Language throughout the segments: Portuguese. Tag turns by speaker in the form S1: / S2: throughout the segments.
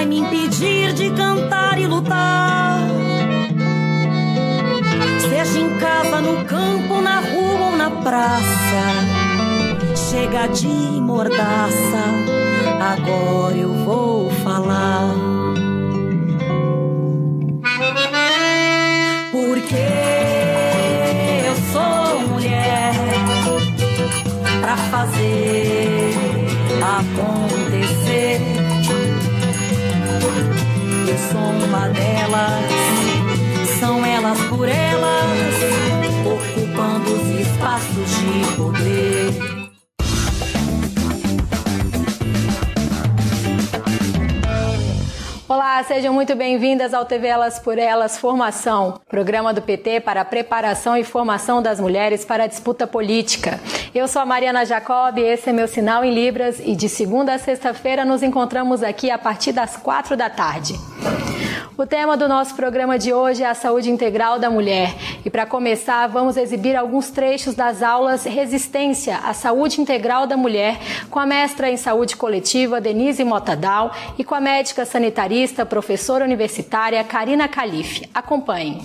S1: Vai me impedir de cantar e lutar. Seja em casa, no campo, na rua ou na praça. Chega de mordaça, uma delas, são elas por elas, ocupando os espaços de poder.
S2: Olá, sejam muito bem-vindas ao TV Elas por Elas Formação, programa do PT para a preparação e formação das mulheres para a disputa política. Eu sou a Mariana Jacob, esse é meu sinal em Libras e de segunda a sexta-feira nos encontramos aqui a partir das quatro da tarde. O tema do nosso programa de hoje é a saúde integral da mulher. E para começar, vamos exibir alguns trechos das aulas Resistência à Saúde Integral da Mulher com a mestra em saúde coletiva Denise Motadal e com a médica sanitarista, professora universitária Karina Calife. Acompanhe.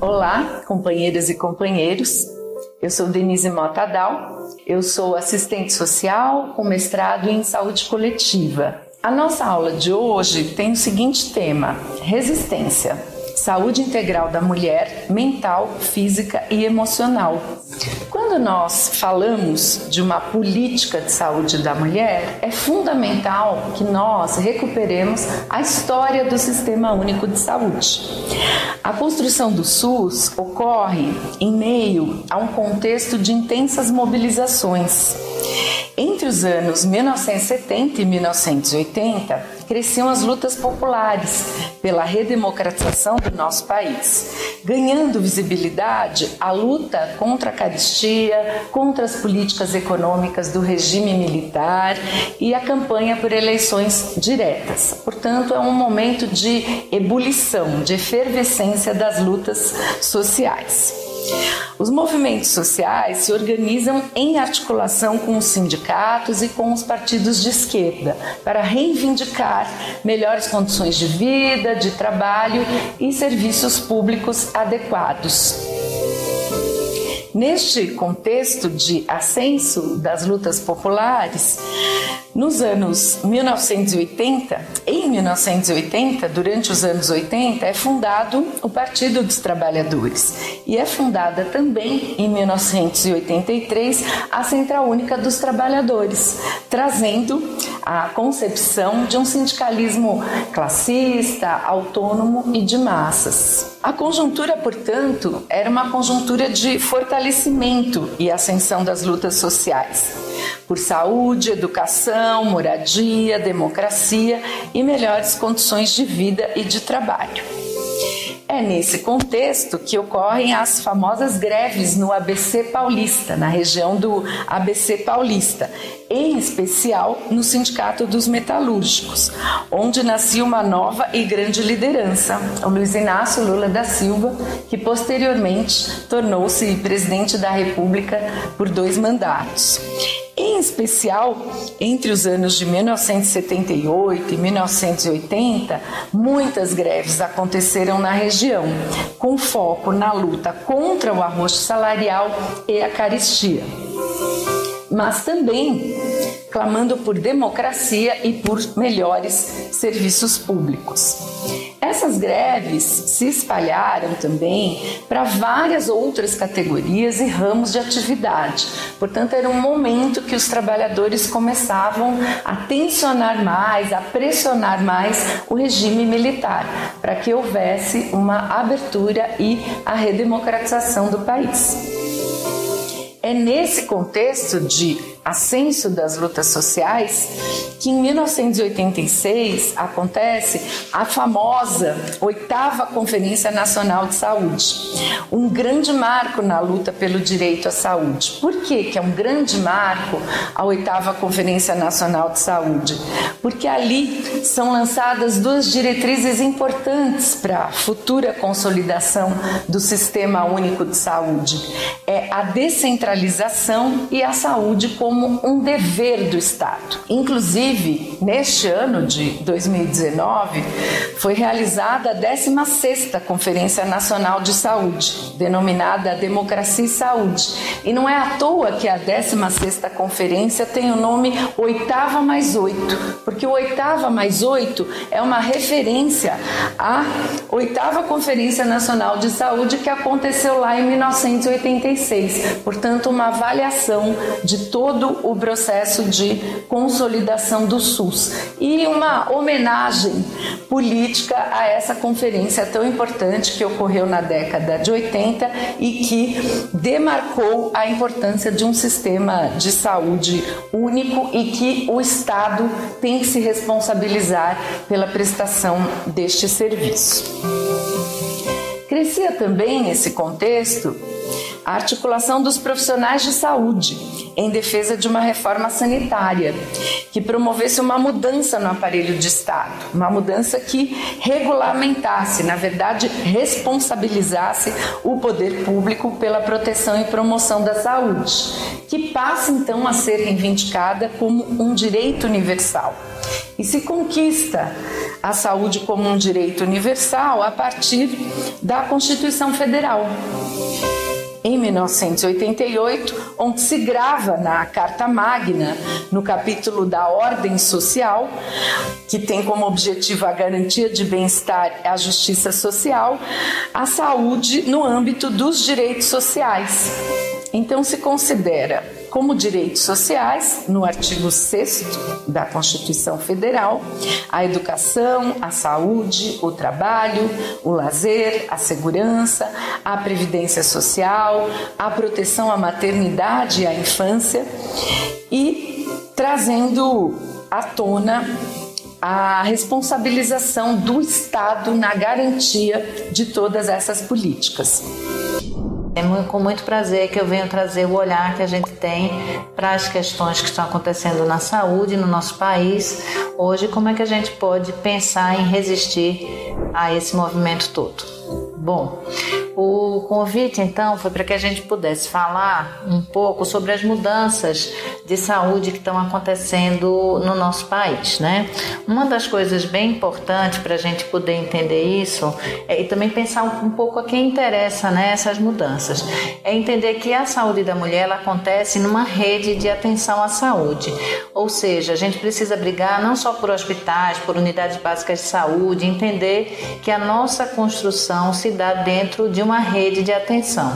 S3: Olá, companheiras e companheiros. Eu sou Denise Motadal, eu sou assistente social com mestrado em saúde coletiva. A nossa aula de hoje tem o seguinte tema: resistência. Saúde integral da mulher, mental, física e emocional. Quando nós falamos de uma política de saúde da mulher, é fundamental que nós recuperemos a história do Sistema Único de Saúde. A construção do SUS ocorre em meio a um contexto de intensas mobilizações. Entre os anos 1970 e 1980, cresciam as lutas populares pela redemocratização do nosso país, ganhando visibilidade a luta contra a caristia, contra as políticas econômicas do regime militar e a campanha por eleições diretas. Portanto, é um momento de ebulição, de efervescência das lutas sociais. Os movimentos sociais se organizam em articulação com os sindicatos e com os partidos de esquerda para reivindicar melhores condições de vida, de trabalho e serviços públicos adequados. Neste contexto de ascenso das lutas populares, nos anos 1980, em 1980, durante os anos 80, é fundado o Partido dos Trabalhadores e é fundada também em 1983 a Central Única dos Trabalhadores, trazendo a concepção de um sindicalismo classista, autônomo e de massas. A conjuntura, portanto, era uma conjuntura de fortalecimento e ascensão das lutas sociais por saúde, educação, moradia, democracia e melhores condições de vida e de trabalho. É nesse contexto que ocorrem as famosas greves no ABC Paulista, na região do ABC Paulista, em especial no Sindicato dos Metalúrgicos, onde nascia uma nova e grande liderança, o Luiz Inácio Lula da Silva, que posteriormente tornou-se presidente da República por dois mandatos. Em especial, entre os anos de 1978 e 1980, muitas greves aconteceram na região, com foco na luta contra o arroz salarial e a caristia. Mas também clamando por democracia e por melhores serviços públicos. Essas greves se espalharam também para várias outras categorias e ramos de atividade. Portanto, era um momento que os trabalhadores começavam a tensionar mais, a pressionar mais o regime militar, para que houvesse uma abertura e a redemocratização do país. É nesse contexto de ascenso das lutas sociais, que em 1986 acontece a famosa oitava Conferência Nacional de Saúde, um grande marco na luta pelo direito à saúde. Por que, que é um grande marco a oitava Conferência Nacional de Saúde? Porque ali são lançadas duas diretrizes importantes para a futura consolidação do Sistema Único de Saúde: é a descentralização e a saúde como como um dever do Estado. Inclusive, neste ano de 2019, foi realizada a 16ª Conferência Nacional de Saúde, denominada Democracia e Saúde. E não é à toa que a 16ª conferência tem o nome Oitava mais Oito, porque o Oitava mais Oito é uma referência à Oitava Conferência Nacional de Saúde que aconteceu lá em 1986. Portanto, uma avaliação de todo todo o processo de consolidação do SUS e uma homenagem política a essa conferência tão importante que ocorreu na década de 80 e que demarcou a importância de um sistema de saúde único e que o Estado tem que se responsabilizar pela prestação deste serviço. Crescia também nesse contexto a articulação dos profissionais de saúde em defesa de uma reforma sanitária que promovesse uma mudança no aparelho de Estado, uma mudança que regulamentasse, na verdade, responsabilizasse o poder público pela proteção e promoção da saúde, que passa então a ser reivindicada como um direito universal. E se conquista a saúde como um direito universal a partir da Constituição Federal em 1988, onde se grava na Carta Magna, no capítulo da Ordem Social, que tem como objetivo a garantia de bem-estar e a justiça social, a saúde no âmbito dos direitos sociais. Então se considera como direitos sociais, no artigo 6 da Constituição Federal, a educação, a saúde, o trabalho, o lazer, a segurança, a previdência social, a proteção à maternidade e à infância e trazendo à tona a responsabilização do Estado na garantia de todas essas políticas.
S4: É com muito prazer que eu venho trazer o olhar que a gente tem para as questões que estão acontecendo na saúde no nosso país. Hoje, como é que a gente pode pensar em resistir a esse movimento todo? Bom, o convite então foi para que a gente pudesse falar um pouco sobre as mudanças de saúde que estão acontecendo no nosso país, né? Uma das coisas bem importantes para a gente poder entender isso é, e também pensar um, pouco a quem interessa né, essas mudanças é entender que a saúde da mulher ela acontece numa rede de atenção à saúde, ou seja, a gente precisa brigar não só por hospitais, por unidades básicas de saúde, entender que a nossa construção se dá dentro de uma rede de atenção.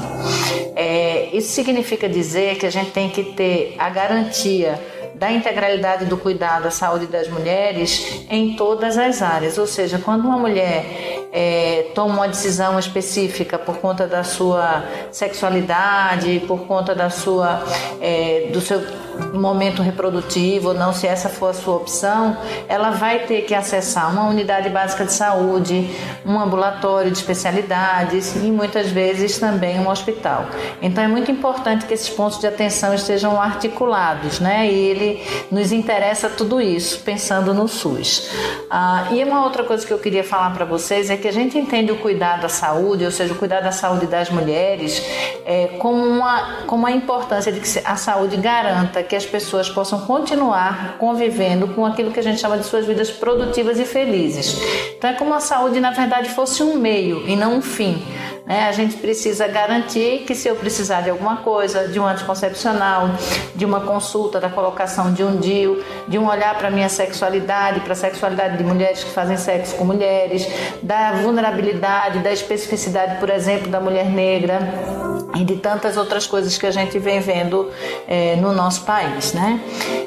S4: É, isso significa dizer que a gente tem que ter a garantia da integralidade do cuidado à saúde das mulheres em todas as áreas. Ou seja, quando uma mulher é, toma uma decisão específica por conta da sua sexualidade, por conta da sua, é, do seu momento reprodutivo não, se essa for a sua opção, ela vai ter que acessar uma unidade básica de saúde, um ambulatório de especialidades e muitas vezes também um hospital. Então é muito importante que esses pontos de atenção estejam articulados, né? E ele nos interessa tudo isso pensando no SUS. Ah, e uma outra coisa que eu queria falar para vocês é que a gente entende o cuidado à saúde, ou seja, o cuidado à saúde das mulheres, é, como, uma, como a importância de que a saúde garanta que as pessoas possam continuar convivendo com aquilo que a gente chama de suas vidas produtivas e felizes. Então é como a saúde, na verdade, fosse um meio e não um fim Né? A gente precisa garantir que se eu precisar de alguma coisa, de um anticoncepcional, de uma consulta, da colocação de um DIU, de um olhar para a minha sexualidade, para a sexualidade de mulheres que fazem sexo com mulheres, da vulnerabilidade, da especificidade, por exemplo, da mulher negra e de tantas outras coisas que a gente vem vendo é, no nosso país, né?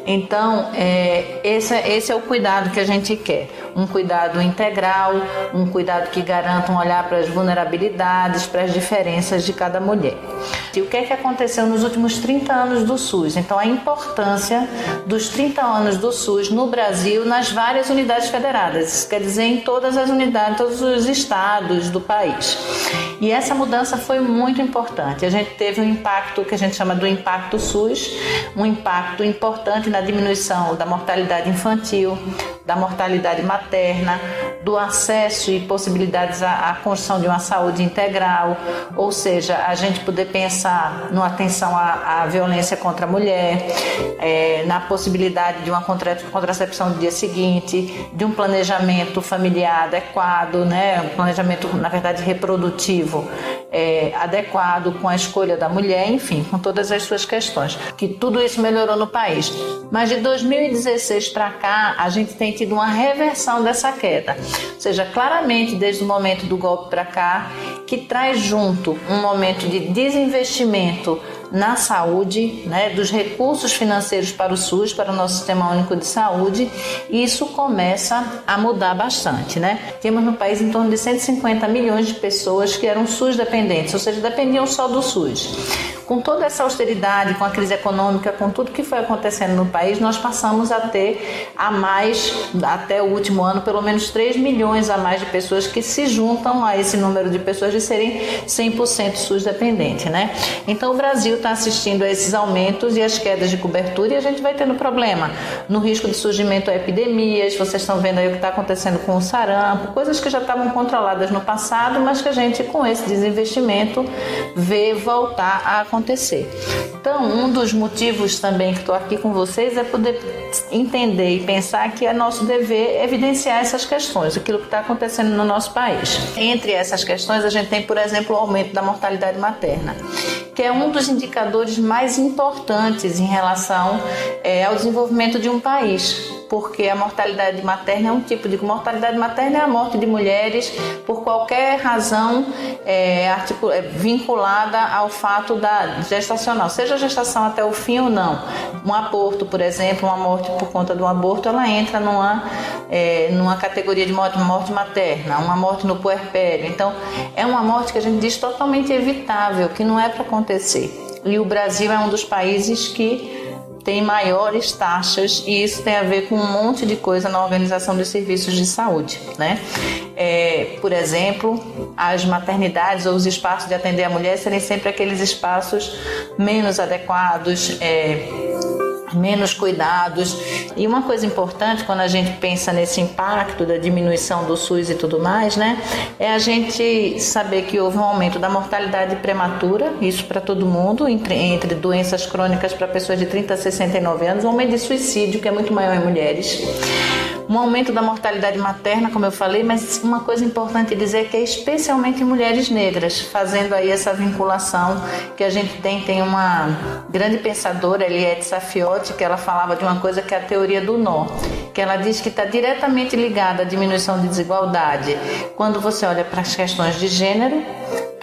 S4: Então, é, esse, esse é o cuidado que a gente quer um cuidado integral, um cuidado que garanta um olhar para as vulnerabilidades, para as diferenças de cada mulher. E o que é que aconteceu nos últimos 30 anos do SUS? Então, a importância dos 30 anos do SUS no Brasil nas várias unidades federadas, isso quer dizer em todas as unidades, todos os estados do país. E essa mudança foi muito importante. A gente teve um impacto que a gente chama do impacto SUS, um impacto importante na diminuição da mortalidade infantil, da mortalidade materna, do acesso e possibilidades à, à construção de uma saúde integral, ou seja, a gente poder pensar na atenção à, à violência contra a mulher, é, na possibilidade de uma contracepção no dia seguinte, de um planejamento familiar adequado, né, um planejamento, na verdade, reprodutivo é, adequado com a escolha da mulher, enfim, com todas as suas questões. Que tudo isso melhorou no país. Mas de 2016 para cá, a gente tem tido uma reversão dessa queda. Ou seja, claramente desde o momento do golpe para cá, que traz junto um momento de desinvestimento na saúde, né, dos recursos financeiros para o SUS, para o nosso Sistema Único de Saúde, e isso começa a mudar bastante. Né? Temos no país em torno de 150 milhões de pessoas que eram SUS dependentes, ou seja, dependiam só do SUS. Com toda essa austeridade, com a crise econômica, com tudo que foi acontecendo no país, nós passamos a ter a mais, até o último ano, pelo menos 3 milhões a mais de pessoas que se juntam a esse número de pessoas de serem 100% SUS dependente. Né? Então o Brasil está assistindo a esses aumentos e as quedas de cobertura e a gente vai tendo problema no risco de surgimento a epidemias. Vocês estão vendo aí o que está acontecendo com o sarampo, coisas que já estavam controladas no passado, mas que a gente, com esse desinvestimento, vê voltar a acontecer. Então, um dos motivos também que estou aqui com vocês é poder entender e pensar que é nosso dever evidenciar essas questões, aquilo que está acontecendo no nosso país. Entre essas questões, a gente tem, por exemplo, o aumento da mortalidade materna, que é um dos indicadores mais importantes em relação é, ao desenvolvimento de um país porque a mortalidade materna é um tipo de mortalidade materna é a morte de mulheres por qualquer razão é, é, vinculada ao fato da gestacional, seja a gestação até o fim ou não. Um aborto, por exemplo, uma morte por conta de um aborto, ela entra numa, é, numa categoria de morte, morte materna, uma morte no puerpério. Então, é uma morte que a gente diz totalmente evitável, que não é para acontecer. E o Brasil é um dos países que tem maiores taxas e isso tem a ver com um monte de coisa na organização dos serviços de saúde, né? É, por exemplo, as maternidades ou os espaços de atender a mulher serem sempre aqueles espaços menos adequados, é, menos cuidados. E uma coisa importante quando a gente pensa nesse impacto da diminuição do SUS e tudo mais, né, é a gente saber que houve um aumento da mortalidade prematura, isso para todo mundo, entre, entre doenças crônicas para pessoas de 30 a 69 anos, um aumento de suicídio, que é muito maior em mulheres um aumento da mortalidade materna, como eu falei, mas uma coisa importante dizer que é especialmente em mulheres negras, fazendo aí essa vinculação que a gente tem, tem uma grande pensadora, Eliette Safiotti, que ela falava de uma coisa que é a teoria do nó, que ela diz que está diretamente ligada à diminuição de desigualdade. Quando você olha para as questões de gênero,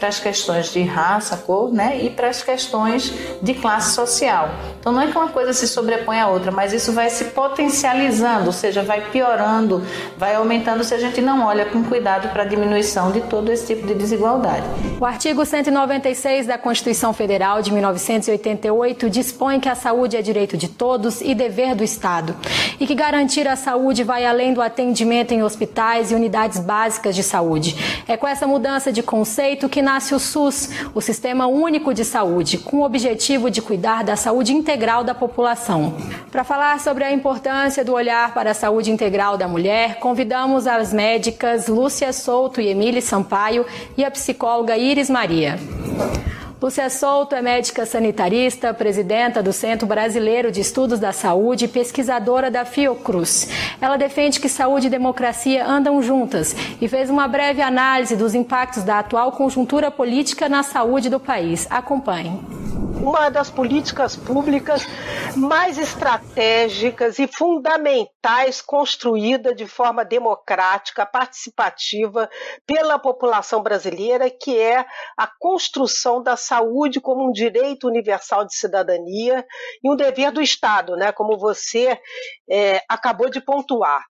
S4: para as questões de raça, cor, né, e para as questões de classe social. Então não é que uma coisa se sobrepõe à outra, mas isso vai se potencializando, ou seja, vai piorando, vai aumentando se a gente não olha com cuidado para a diminuição de todo esse tipo de desigualdade.
S2: O artigo 196 da Constituição Federal de 1988 dispõe que a saúde é direito de todos e dever do Estado, e que garantir a saúde vai além do atendimento em hospitais e unidades básicas de saúde. É com essa mudança de conceito que nasce o SUS, o Sistema Único de Saúde, com o objetivo de cuidar da saúde integral da população. Para falar sobre a importância do olhar para a saúde integral da mulher, convidamos as médicas Lúcia Souto e Emília Sampaio e a psicóloga Iris Maria. Lúcia Souto é médica sanitarista, presidenta do Centro Brasileiro de Estudos da Saúde e pesquisadora da Fiocruz. Ela defende que saúde e democracia andam juntas e fez uma breve análise dos impactos da atual conjuntura política na saúde do país. Acompanhe
S5: uma das políticas públicas mais estratégicas e fundamentais construída de forma democrática, participativa pela população brasileira, que é a construção da saúde como um direito universal de cidadania e um dever do Estado, né? Como você é, acabou de pontuar.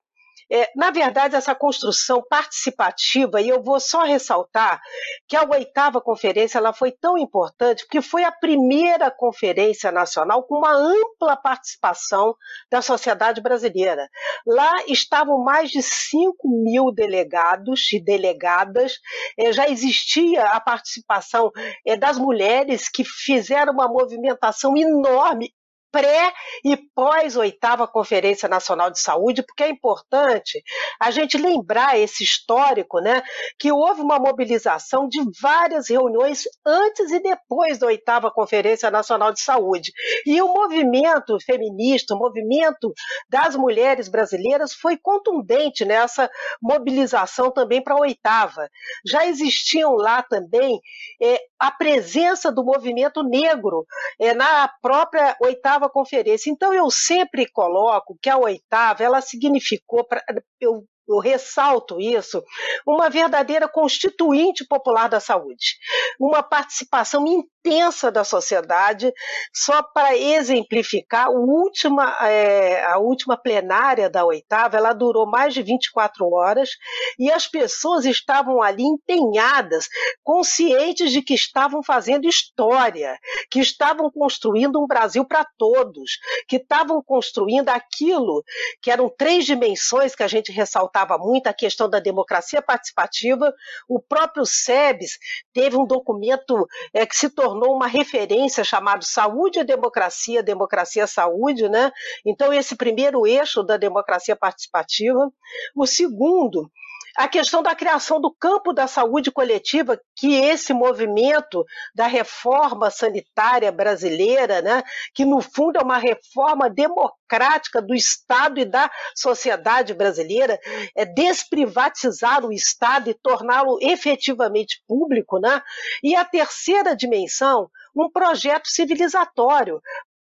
S5: É, na verdade, essa construção participativa, e eu vou só ressaltar que a oitava conferência ela foi tão importante porque foi a primeira conferência nacional com uma ampla participação da sociedade brasileira. Lá estavam mais de 5 mil delegados e delegadas, é, já existia a participação é, das mulheres que fizeram uma movimentação enorme pré e pós oitava Conferência Nacional de Saúde, porque é importante a gente lembrar esse histórico, né, que houve uma mobilização de várias reuniões antes e depois da oitava Conferência Nacional de Saúde. E o movimento feminista, o movimento das mulheres brasileiras foi contundente nessa mobilização também para a oitava. Já existiam lá também é, a presença do movimento negro é, na própria oitava conferência. Então eu sempre coloco que a oitava ela significou para eu eu ressalto isso, uma verdadeira constituinte popular da saúde, uma participação intensa da sociedade, só para exemplificar, a última, é, a última plenária da oitava, ela durou mais de 24 horas e as pessoas estavam ali empenhadas, conscientes de que estavam fazendo história, que estavam construindo um Brasil para todos, que estavam construindo aquilo que eram três dimensões que a gente ressaltava muito, a questão da democracia participativa. O próprio SEBS teve um documento é, que se tornou tornou uma referência chamado Saúde e Democracia, Democracia Saúde, né? Então esse primeiro eixo da democracia participativa, o segundo a questão da criação do campo da saúde coletiva, que esse movimento da reforma sanitária brasileira, né, que no fundo é uma reforma democrática do Estado e da sociedade brasileira, é desprivatizar o Estado e torná-lo efetivamente público, né? E a terceira dimensão, um projeto civilizatório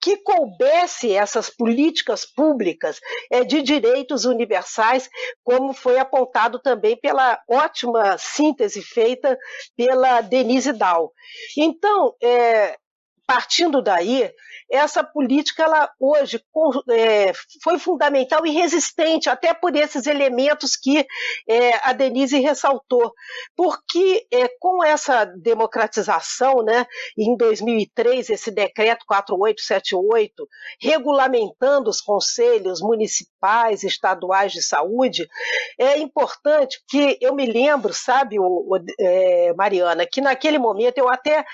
S5: que coubesse essas políticas públicas é, de direitos universais, como foi apontado também pela ótima síntese feita pela Denise Dow. Então, é, partindo daí, essa política ela hoje é, foi fundamental e resistente, até por esses elementos que é, a Denise ressaltou. Porque é, com essa democratização, né, em 2003, esse decreto 4878, regulamentando os conselhos municipais e estaduais de saúde, é importante que eu me lembro, sabe, o, o, é, Mariana, que naquele momento eu até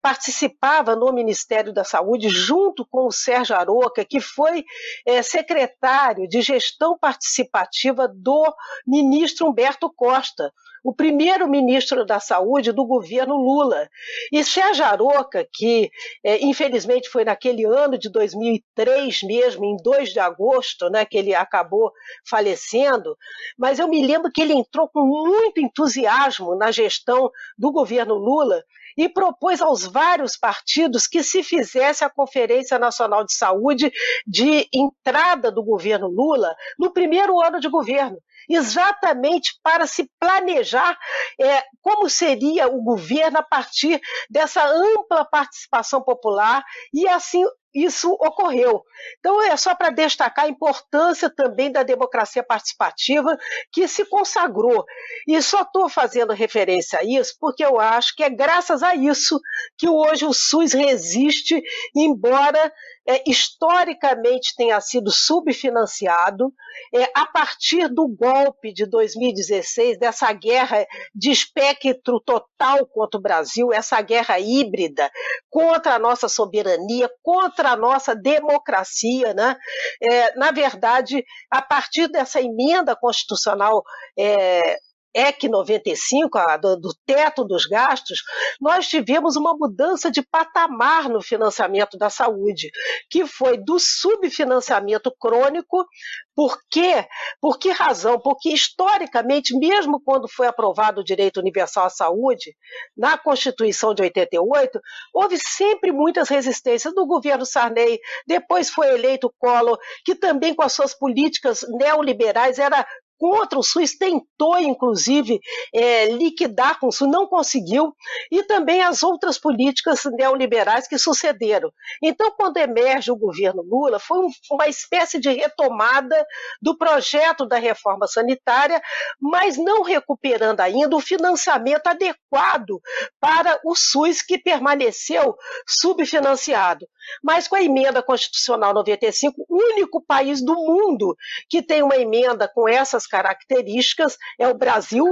S5: participava no Ministério da Saúde junto com o Sérgio Aroca, que foi é, secretário de gestão participativa do ministro Humberto Costa, o primeiro ministro da Saúde do governo Lula. E Sérgio Aroca, que é, infelizmente foi naquele ano de 2003 mesmo, em 2 de agosto, né, que ele acabou falecendo, mas eu me lembro que ele entrou com muito entusiasmo na gestão do governo Lula e propôs aos vários partidos que se fizesse a Conferência Nacional de Saúde de entrada do governo Lula no primeiro ano de governo exatamente para se planejar é, como seria o governo a partir dessa ampla participação popular e assim isso ocorreu. Então, é só para destacar a importância também da democracia participativa que se consagrou. E só estou fazendo referência a isso porque eu acho que é graças a isso que hoje o SUS resiste, embora é, historicamente tenha sido subfinanciado, é, a partir do golpe de 2016, dessa guerra de espectro total contra o Brasil, essa guerra híbrida contra a nossa soberania, contra a nossa democracia, né? É, na verdade, a partir dessa emenda constitucional é, EC 95, a, do, do teto dos gastos, nós tivemos uma mudança de patamar no financiamento da saúde, que foi do subfinanciamento crônico por quê? Por que razão? Porque, historicamente, mesmo quando foi aprovado o direito universal à saúde, na Constituição de 88, houve sempre muitas resistências do governo Sarney, depois foi eleito Collor, que também com as suas políticas neoliberais era contra o SUS, tentou, inclusive, é, liquidar com o SUS, não conseguiu, e também as outras políticas neoliberais que sucederam. Então, quando emerge o governo Lula, foi um, uma espécie de retomada do projeto da reforma sanitária, mas não recuperando ainda o financiamento adequado para o SUS, que permaneceu subfinanciado. Mas com a emenda constitucional 95, o único país do mundo que tem uma emenda com essas características é o Brasil,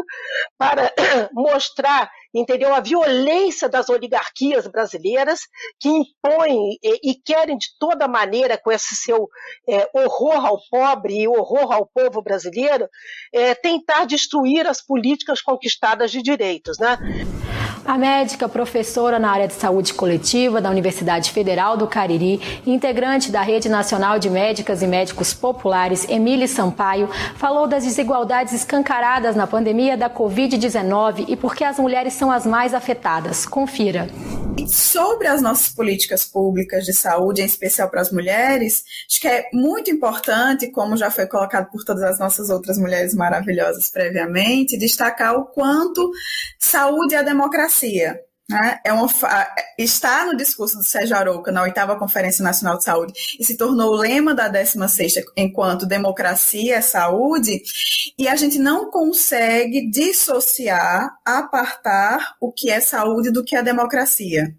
S5: para mostrar entendeu? A violência das oligarquias brasileiras que impõem e, e querem de toda maneira, com esse seu é, horror ao pobre e horror ao povo brasileiro, é, tentar destruir as políticas conquistadas de direitos, né?
S2: A médica, professora na área de saúde coletiva da Universidade Federal do Cariri, integrante da Rede Nacional de Médicas e Médicos Populares, Emília Sampaio, falou das desigualdades escancaradas na pandemia da Covid-19 e por que as mulheres são as mais afetadas. Confira.
S6: Sobre as nossas políticas públicas de saúde, em especial para as mulheres, acho que é muito importante, como já foi colocado por todas as nossas outras mulheres maravilhosas previamente, destacar o quanto saúde é democracia. Né? É uma, está no discurso do Sérgio Arouca na oitava Conferência Nacional de Saúde e se tornou o lema da 16 enquanto democracia é saúde, e a gente não consegue dissociar, apartar o que é saúde do que é democracia.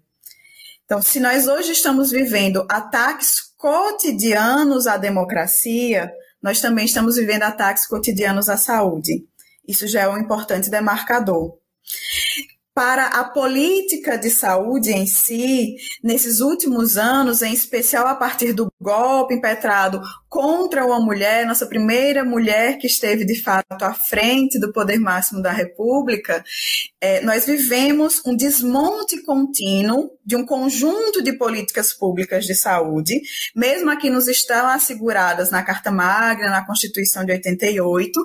S6: Então, se nós hoje estamos vivendo ataques cotidianos à democracia, nós também estamos vivendo ataques cotidianos à saúde. Isso já é um importante demarcador para a política de saúde em si, nesses últimos anos, em especial a partir do golpe impetrado contra uma mulher, nossa primeira mulher que esteve de fato à frente do poder máximo da República, é, nós vivemos um desmonte contínuo de um conjunto de políticas públicas de saúde, mesmo aqui nos estão asseguradas na Carta Magna, na Constituição de 88,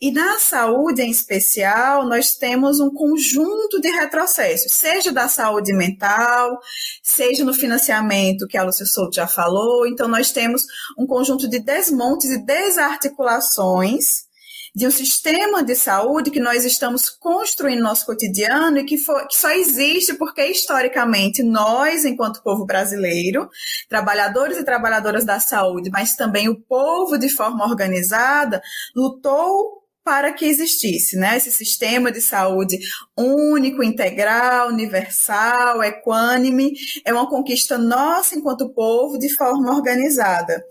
S6: e na saúde em especial, nós temos um conjunto de retrocessos, seja da saúde mental, seja no financiamento, que a Lúcia Souto já falou, então nós temos um conjunto de desmontes e desarticulações de um sistema de saúde que nós estamos construindo no nosso cotidiano e que, for, que só existe porque, historicamente, nós, enquanto povo brasileiro, trabalhadores e trabalhadoras da saúde, mas também o povo de forma organizada, lutou para que existisse né, esse sistema de saúde único, integral, universal, equânime. É uma conquista nossa enquanto povo de forma organizada.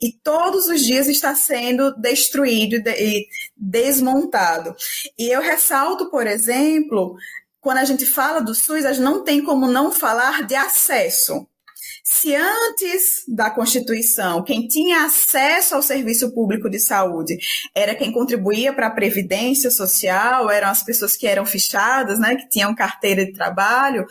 S6: E todos os dias está sendo destruído e desmontado. E eu ressalto, por exemplo, quando a gente fala do SUS, a gente não tem como não falar de acesso. Se antes da Constituição quem tinha acesso ao serviço público de saúde era quem contribuía para a previdência social, eram as pessoas que eram fichadas, né, que tinham carteira de trabalho,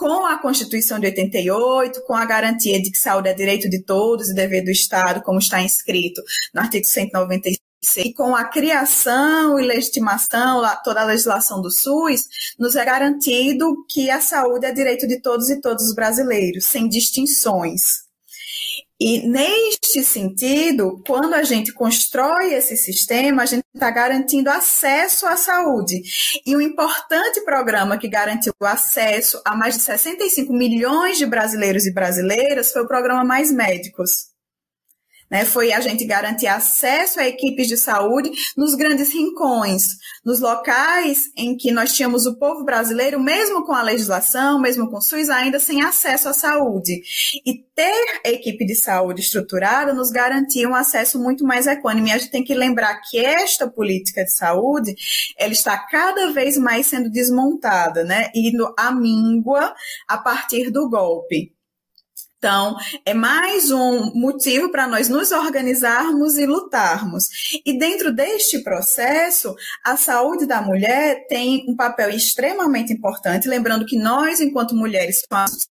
S6: com a Constituição de 88, com a garantia de que saúde é direito de todos e dever do Estado, como está inscrito no artigo 195 e com a criação e legitimação, toda a legislação do SUS, nos é garantido que a saúde é direito de todos e todos os brasileiros, sem distinções. E neste sentido, quando a gente constrói esse sistema, a gente está garantindo acesso à saúde. E um importante programa que garantiu acesso a mais de 65 milhões de brasileiros e brasileiras foi o programa Mais Médicos né, foi a gente garantir acesso a equipes de saúde nos grandes rincões, nos locais em que nós tínhamos o povo brasileiro, mesmo com a legislação, mesmo com o SUS, ainda sem acesso à saúde. E ter equipe de saúde estruturada nos garantia um acesso muito mais equânime. A gente tem que lembrar que esta política de saúde, ela está cada vez mais sendo desmontada, né, indo à míngua a partir do golpe. Então, é mais um motivo para nós nos organizarmos e lutarmos. E dentro deste processo, a saúde da mulher tem um papel extremamente importante, lembrando que nós, enquanto mulheres, somos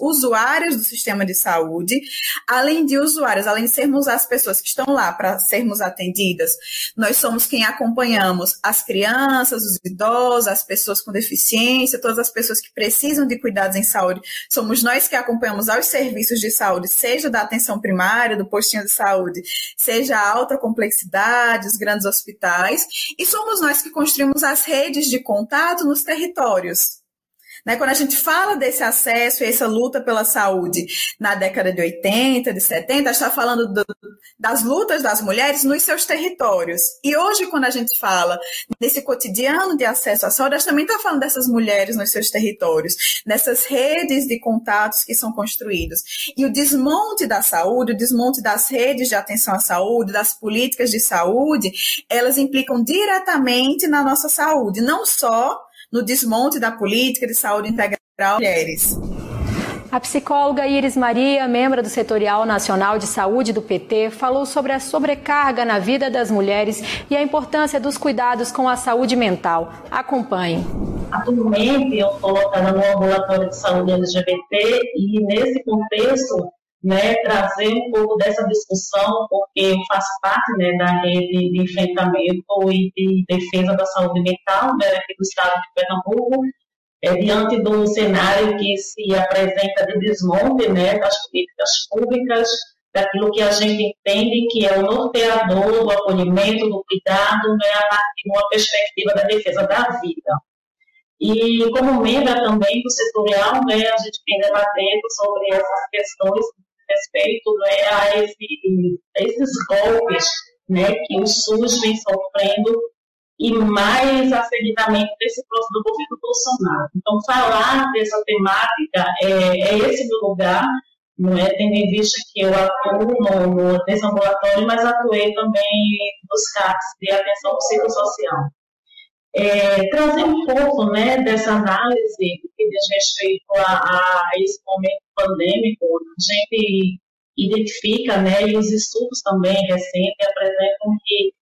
S6: usuários do sistema de saúde, além de usuários, além de sermos as pessoas que estão lá para sermos atendidas, nós somos quem acompanhamos as crianças, os idosos, as pessoas com deficiência, todas as pessoas que precisam de cuidados em saúde, somos nós que acompanhamos aos serviços de saúde, seja da atenção primária, do postinho de saúde, seja a alta complexidade, os grandes hospitais, e somos nós que construímos as redes de contato nos territórios. Né? Quando a gente fala desse acesso e essa luta pela saúde na década de 80, de 70, está falando do, das lutas das mulheres nos seus territórios. E hoje, quando a gente fala nesse cotidiano de acesso à saúde, a gente também está falando dessas mulheres nos seus territórios, nessas redes de contatos que são construídos. E o desmonte da saúde, o desmonte das redes de atenção à saúde, das políticas de saúde, elas implicam diretamente na nossa saúde, não só no desmonte da política de saúde integral mulheres.
S2: A psicóloga Iris Maria, membro do Setorial Nacional de Saúde do PT, falou sobre a sobrecarga na vida das mulheres e a importância dos cuidados com a saúde mental. Acompanhe.
S7: Atualmente, eu estou colocada no ambulatório de saúde LGBT e, nesse contexto, né, trazer um pouco dessa discussão, porque eu faço parte né, da rede de enfrentamento e de defesa da saúde mental né, aqui do estado de Pernambuco, é, diante do cenário que se apresenta de desmonte né, das políticas públicas, daquilo que a gente entende que é o norteador do acolhimento, do cuidado, né, a partir de uma perspectiva da defesa da vida. E como membro também do setorial, né, a gente vem debatendo sobre essas questões respeito né, a, esse, a esses golpes né, que o SUS vem sofrendo e mais acertadamente desse do governo Bolsonaro. Então, falar dessa temática é, é esse meu lugar, não é? tendo em vista que eu atuo no, no desambulatório, mas atuei também nos CAPs de atenção psicossocial. É, trazer um pouco né, dessa análise que diz respeito a, a, esse momento pandêmico, a gente identifica, né, e os estudos também recentes apresentam que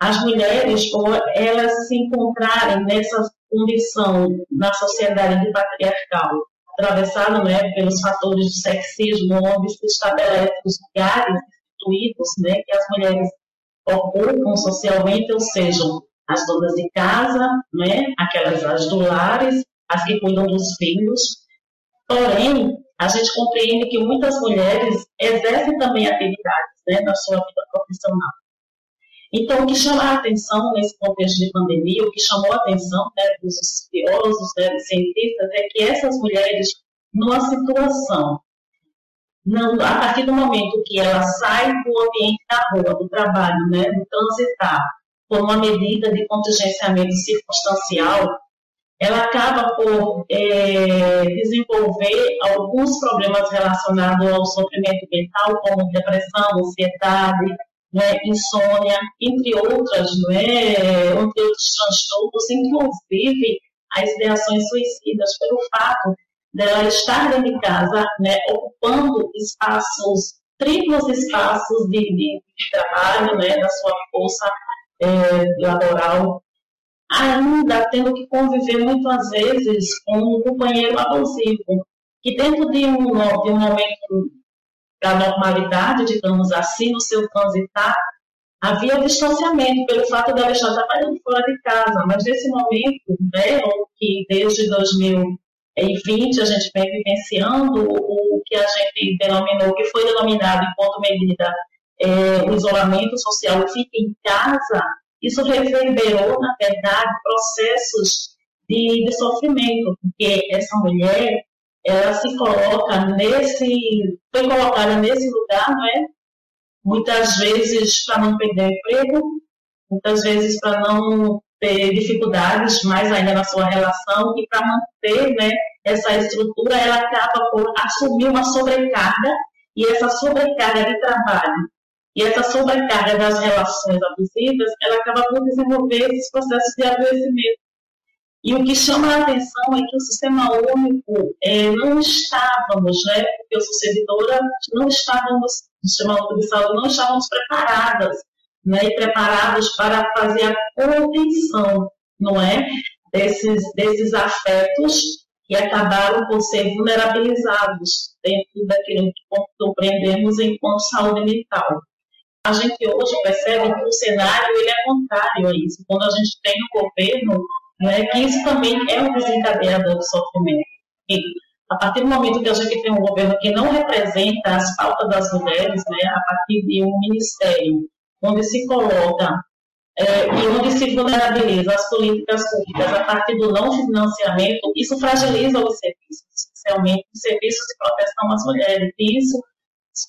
S7: as mulheres, por elas se encontrarem nessa condição na sociedade patriarcal, atravessada né, pelos fatores do sexismo, onde se estabelecem os lugares instituídos né, que as mulheres ocupam socialmente, ou seja, as donas de casa, né, aquelas as do lares, as que cuidam dos filhos. Porém, a gente compreende que muitas mulheres exercem também atividades né, na sua vida profissional. Então, o que chama a atenção nesse contexto de pandemia, o que chamou a atenção né, dos biólogos, né, dos cientistas, é que essas mulheres, numa situação, não, a partir do momento que ela sai do ambiente da rua, do trabalho, né, do transitar, por uma medida de contingenciamento circunstancial, ela acaba por é, desenvolver alguns problemas relacionados ao sofrimento mental, como depressão, ansiedade, né, insônia, entre outras, né, entre outros transtornos, inclusive as ideações suicidas, pelo fato dela estar dentro de casa, né, ocupando espaços, triplos espaços de, de, de trabalho, né, da sua força é, laboral, ainda tendo que conviver muitas vezes com um companheiro abusivo, que dentro de um, de um momento da normalidade, digamos assim, no seu transitar, havia distanciamento pelo fato de ela estar trabalhando fora de casa, mas nesse momento, né, que desde 2020 a gente vem vivenciando o que a gente denominou, que foi denominado enquanto medida é, o isolamento social e fica em casa, isso reverberou, na verdade, processos de, de sofrimento, porque essa mulher, ela se coloca nesse, foi colocada nesse lugar, não é? Muitas vezes para não perder o emprego, muitas vezes para não ter dificuldades mais ainda na sua relação e para manter né, essa estrutura, ela acaba por assumir uma sobrecarga e essa sobrecarga de trabalho e essa sobrecarga das relações abusivas, ela acaba por desenvolver esses processos de adoecimento. E o que chama a atenção é que o sistema único é, não estávamos, né, eu sou servidora, não estávamos, o sistema único de saúde, não estávamos preparadas, né, e preparados para fazer a contenção, não é, desses, desses afetos que acabaram por ser vulnerabilizados dentro daquilo que compreendemos enquanto saúde mental. A gente hoje percebe que o cenário ele é contrário a isso. Quando a gente tem um governo, né, que isso também é um desencadeador de sofrimento. E a partir do momento que a gente tem um governo que não representa as pautas das mulheres, né, a partir de um ministério onde se coloca é, e onde se vulnerabiliza as políticas públicas a partir do não financiamento, isso fragiliza os serviços, especialmente os serviços de proteção às mulheres. E isso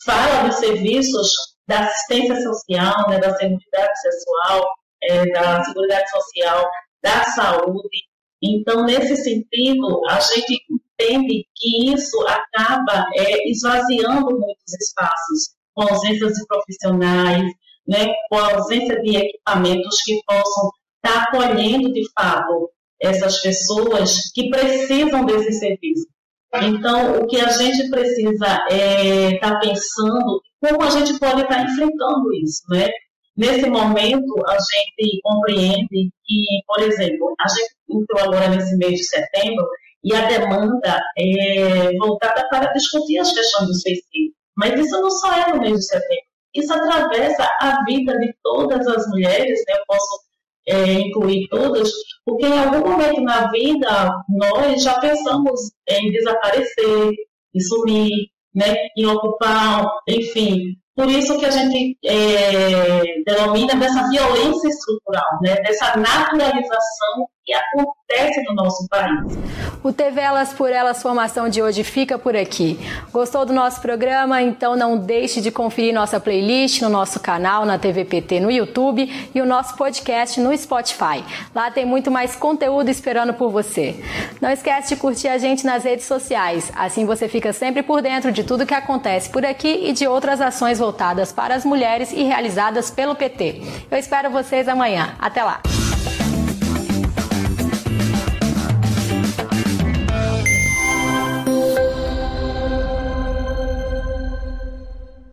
S7: fala dos serviços da assistência social, né, da seguridade sexual, é, da seguridade social, da saúde. Então, nesse sentido, a gente entende que isso acaba é, esvaziando muitos espaços, com ausências de profissionais, né, com ausência de equipamentos que possam estar acolhendo de fato essas pessoas que precisam desse serviço. Então, o que a gente precisa é estar tá pensando como a gente pode estar tá enfrentando isso, né? Nesse momento, a gente compreende que, por exemplo, a gente entrou agora nesse mês de setembro e a demanda é voltada para discutir as questões do suicídio. Mas isso não só é no mês de setembro isso atravessa a vida de todas as mulheres, né? eu posso é, incluir todas, porque em algum momento na vida nós já pensamos em desaparecer, em sumir, né? em ocupar, enfim. Por isso que a gente é, denomina dessa violência estrutural, né? dessa naturalização que acontece no nosso país.
S2: O TV Elas por Elas Formação de hoje fica por aqui. Gostou do nosso programa? Então não deixe de conferir nossa playlist no nosso canal na TVPT no YouTube e o nosso podcast no Spotify. Lá tem muito mais conteúdo esperando por você. Não esquece de curtir a gente nas redes sociais. Assim você fica sempre por dentro de tudo que acontece por aqui e de outras ações voltadas para as mulheres e realizadas pelo PT. Eu espero vocês amanhã. Até lá!